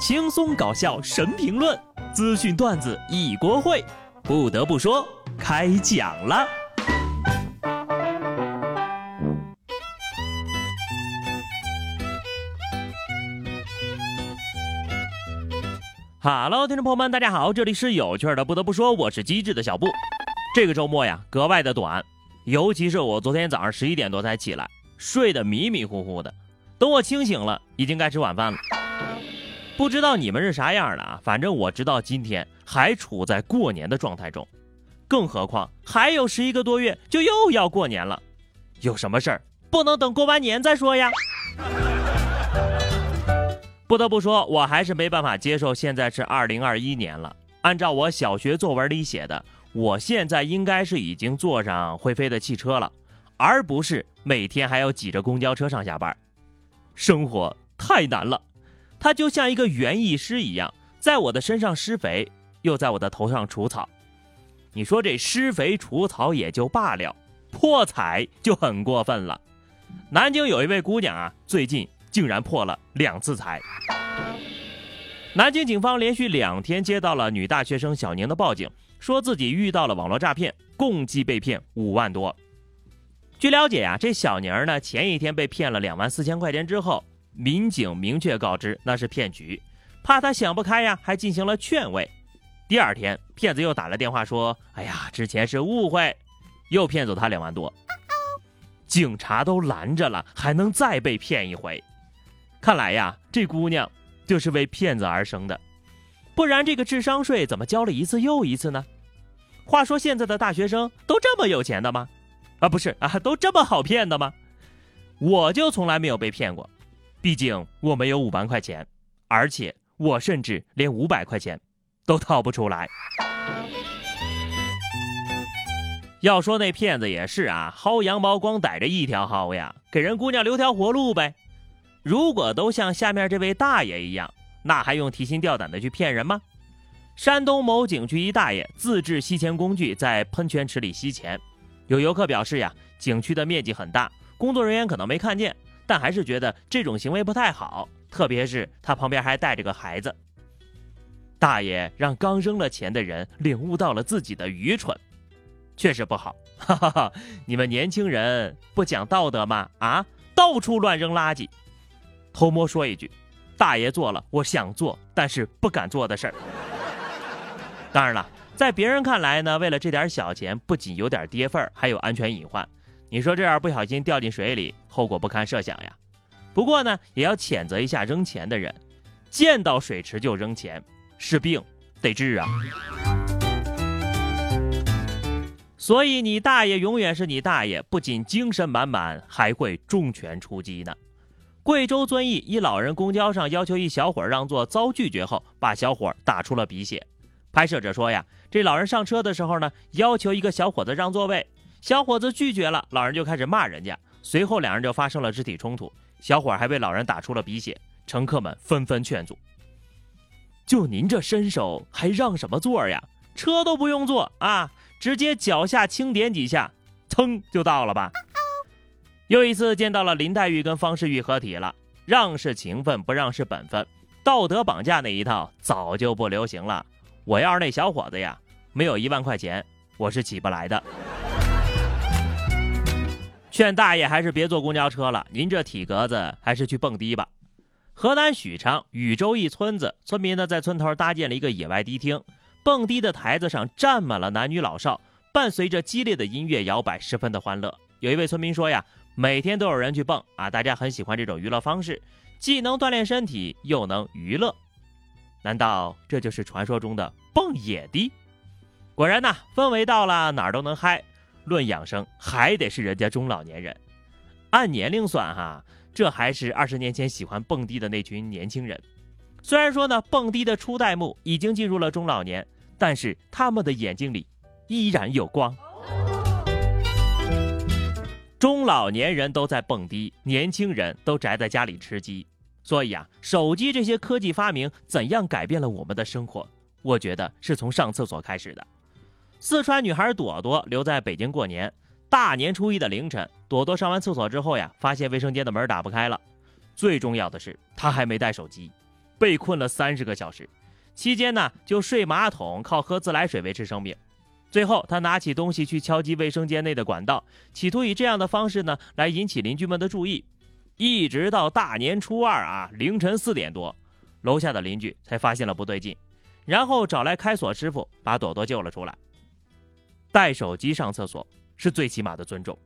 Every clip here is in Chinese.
轻松搞笑神评论，资讯段子一锅烩。不得不说，开讲了。Hello，听众朋友们，大家好，这里是有趣的。不得不说，我是机智的小布。这个周末呀，格外的短，尤其是我昨天早上十一点多才起来，睡得迷迷糊糊的。等我清醒了，已经该吃晚饭了。不知道你们是啥样的啊？反正我直到今天还处在过年的状态中，更何况还有十一个多月就又要过年了。有什么事儿不能等过完年再说呀？不得不说，我还是没办法接受现在是二零二一年了。按照我小学作文里写的，我现在应该是已经坐上会飞的汽车了，而不是每天还要挤着公交车上下班。生活太难了。它就像一个园艺师一样，在我的身上施肥，又在我的头上除草。你说这施肥除草也就罢了，破财就很过分了。南京有一位姑娘啊，最近竟然破了两次财。南京警方连续两天接到了女大学生小宁的报警，说自己遇到了网络诈骗，共计被骗五万多。据了解呀，这小宁呢，前一天被骗了两万四千块钱之后。民警明确告知那是骗局，怕他想不开呀，还进行了劝慰。第二天，骗子又打了电话说：“哎呀，之前是误会，又骗走他两万多。”警察都拦着了，还能再被骗一回？看来呀，这姑娘就是为骗子而生的，不然这个智商税怎么交了一次又一次呢？话说现在的大学生都这么有钱的吗？啊，不是啊，都这么好骗的吗？我就从来没有被骗过。毕竟我没有五万块钱，而且我甚至连五百块钱都掏不出来。要说那骗子也是啊，薅羊毛光逮着一条薅呀，给人姑娘留条活路呗。如果都像下面这位大爷一样，那还用提心吊胆的去骗人吗？山东某景区一大爷自制吸钱工具在喷泉池里吸钱，有游客表示呀，景区的面积很大，工作人员可能没看见。但还是觉得这种行为不太好，特别是他旁边还带着个孩子。大爷让刚扔了钱的人领悟到了自己的愚蠢，确实不好。哈 哈哈！你们年轻人不讲道德吗？啊，到处乱扔垃圾。偷摸说一句，大爷做了我想做但是不敢做的事儿。当然了，在别人看来呢，为了这点小钱，不仅有点跌份儿，还有安全隐患。你说这样不小心掉进水里，后果不堪设想呀。不过呢，也要谴责一下扔钱的人，见到水池就扔钱，是病得治啊。所以你大爷永远是你大爷，不仅精神满满，还会重拳出击呢。贵州遵义一老人公交上要求一小伙让座，遭拒绝后，把小伙打出了鼻血。拍摄者说呀，这老人上车的时候呢，要求一个小伙子让座位。小伙子拒绝了，老人就开始骂人家，随后两人就发生了肢体冲突，小伙还被老人打出了鼻血，乘客们纷纷劝阻：“就您这身手，还让什么座呀？车都不用坐啊，直接脚下轻点几下，噌就到了吧。”又一次见到了林黛玉跟方世玉合体了，让是情分，不让是本分，道德绑架那一套早就不流行了。我要是那小伙子呀，没有一万块钱，我是起不来的。劝大爷还是别坐公交车了，您这体格子还是去蹦迪吧。河南许昌禹州一村子，村民呢在村头搭建了一个野外迪厅，蹦迪的台子上站满了男女老少，伴随着激烈的音乐摇摆，十分的欢乐。有一位村民说呀，每天都有人去蹦啊，大家很喜欢这种娱乐方式，既能锻炼身体，又能娱乐。难道这就是传说中的蹦野迪？果然呐，氛围到了，哪儿都能嗨。论养生，还得是人家中老年人。按年龄算哈，这还是二十年前喜欢蹦迪的那群年轻人。虽然说呢，蹦迪的初代目已经进入了中老年，但是他们的眼睛里依然有光。中老年人都在蹦迪，年轻人都宅在家里吃鸡。所以啊，手机这些科技发明怎样改变了我们的生活？我觉得是从上厕所开始的。四川女孩朵朵留在北京过年，大年初一的凌晨，朵朵上完厕所之后呀，发现卫生间的门打不开了。最重要的是，她还没带手机。被困了三十个小时，期间呢就睡马桶，靠喝自来水维持生命。最后，他拿起东西去敲击卫生间内的管道，企图以这样的方式呢来引起邻居们的注意。一直到大年初二啊凌晨四点多，楼下的邻居才发现了不对劲，然后找来开锁师傅把朵朵救了出来。带手机上厕所是最起码的尊重，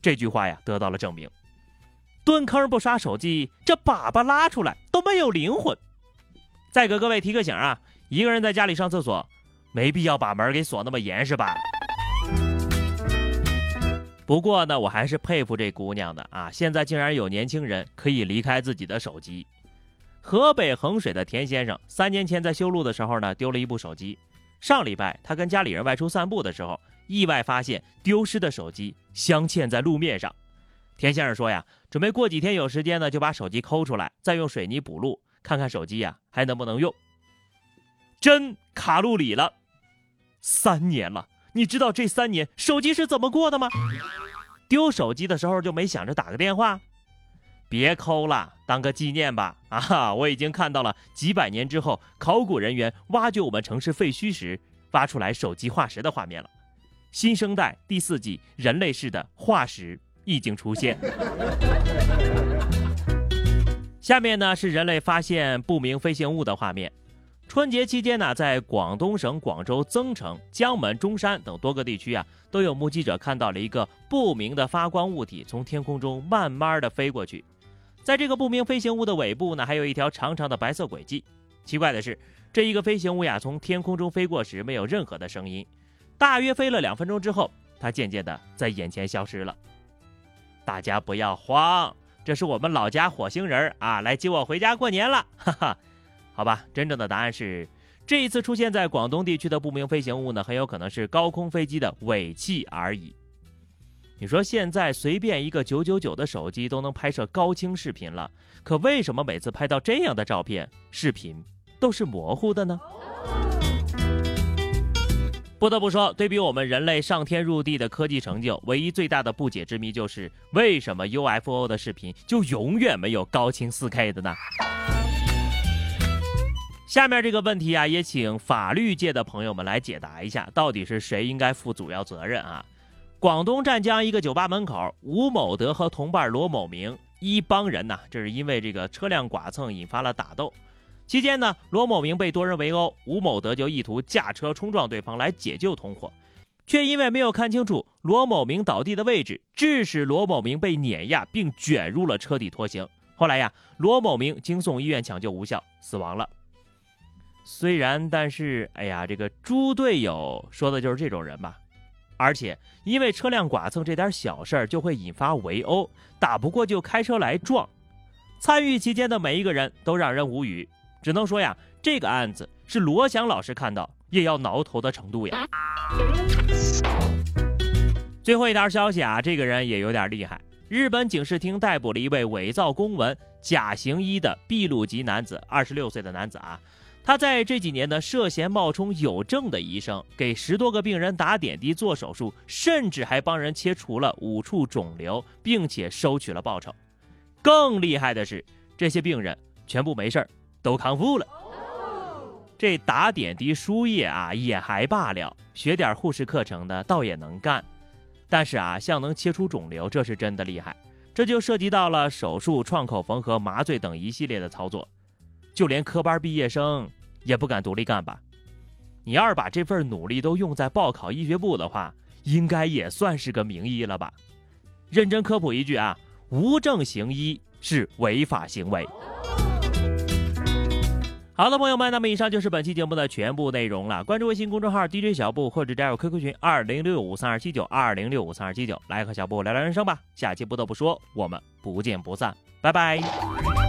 这句话呀得到了证明。蹲坑不刷手机，这粑粑拉出来都没有灵魂。再给各位提个醒啊，一个人在家里上厕所。没必要把门给锁那么严实吧？不过呢，我还是佩服这姑娘的啊！现在竟然有年轻人可以离开自己的手机。河北衡水的田先生三年前在修路的时候呢，丢了一部手机。上礼拜他跟家里人外出散步的时候，意外发现丢失的手机镶嵌在路面上。田先生说呀，准备过几天有时间呢，就把手机抠出来，再用水泥补路，看看手机呀还能不能用。真卡路里了。三年了，你知道这三年手机是怎么过的吗？丢手机的时候就没想着打个电话？别抠了，当个纪念吧。啊，我已经看到了几百年之后考古人员挖掘我们城市废墟时挖出来手机化石的画面了。新生代第四纪人类式的化石已经出现。下面呢是人类发现不明飞行物的画面。春节期间呢，在广东省广州、增城、江门、中山等多个地区啊，都有目击者看到了一个不明的发光物体从天空中慢慢的飞过去。在这个不明飞行物的尾部呢，还有一条长长的白色轨迹。奇怪的是，这一个飞行物呀，从天空中飞过时没有任何的声音。大约飞了两分钟之后，它渐渐的在眼前消失了。大家不要慌，这是我们老家火星人啊，来接我回家过年了，哈哈。好吧，真正的答案是，这一次出现在广东地区的不明飞行物呢，很有可能是高空飞机的尾气而已。你说现在随便一个九九九的手机都能拍摄高清视频了，可为什么每次拍到这样的照片、视频都是模糊的呢？不得不说，对比我们人类上天入地的科技成就，唯一最大的不解之谜就是为什么 UFO 的视频就永远没有高清 4K 的呢？下面这个问题啊，也请法律界的朋友们来解答一下，到底是谁应该负主要责任啊？广东湛江一个酒吧门口，吴某德和同伴罗某明一帮人呢，这是因为这个车辆剐蹭引发了打斗。期间呢，罗某明被多人围殴，吴某德就意图驾车冲撞对方来解救同伙，却因为没有看清楚罗某明倒地的位置，致使罗某明被碾压并卷入了车底拖行。后来呀，罗某明经送医院抢救无效死亡了。虽然，但是，哎呀，这个猪队友说的就是这种人吧？而且，因为车辆剐蹭这点小事儿就会引发围殴，打不过就开车来撞，参与期间的每一个人都让人无语，只能说呀，这个案子是罗翔老师看到也要挠头的程度呀。最后一条消息啊，这个人也有点厉害，日本警视厅逮捕了一位伪造公文、假行医的秘鲁籍男子，二十六岁的男子啊。他在这几年呢，涉嫌冒充有证的医生，给十多个病人打点滴、做手术，甚至还帮人切除了五处肿瘤，并且收取了报酬。更厉害的是，这些病人全部没事儿，都康复了。这打点滴、输液啊，也还罢了，学点护士课程的倒也能干。但是啊，像能切除肿瘤，这是真的厉害。这就涉及到了手术、创口缝合、麻醉等一系列的操作。就连科班毕业生也不敢独立干吧？你要是把这份努力都用在报考医学部的话，应该也算是个名医了吧？认真科普一句啊，无证行医是违法行为。好的，朋友们，那么以上就是本期节目的全部内容了。关注微信公众号 DJ 小布，或者加入 QQ 群二零六五三二七九二零六五三二七九，来和小布聊聊人生吧。下期不得不说，我们不见不散，拜拜。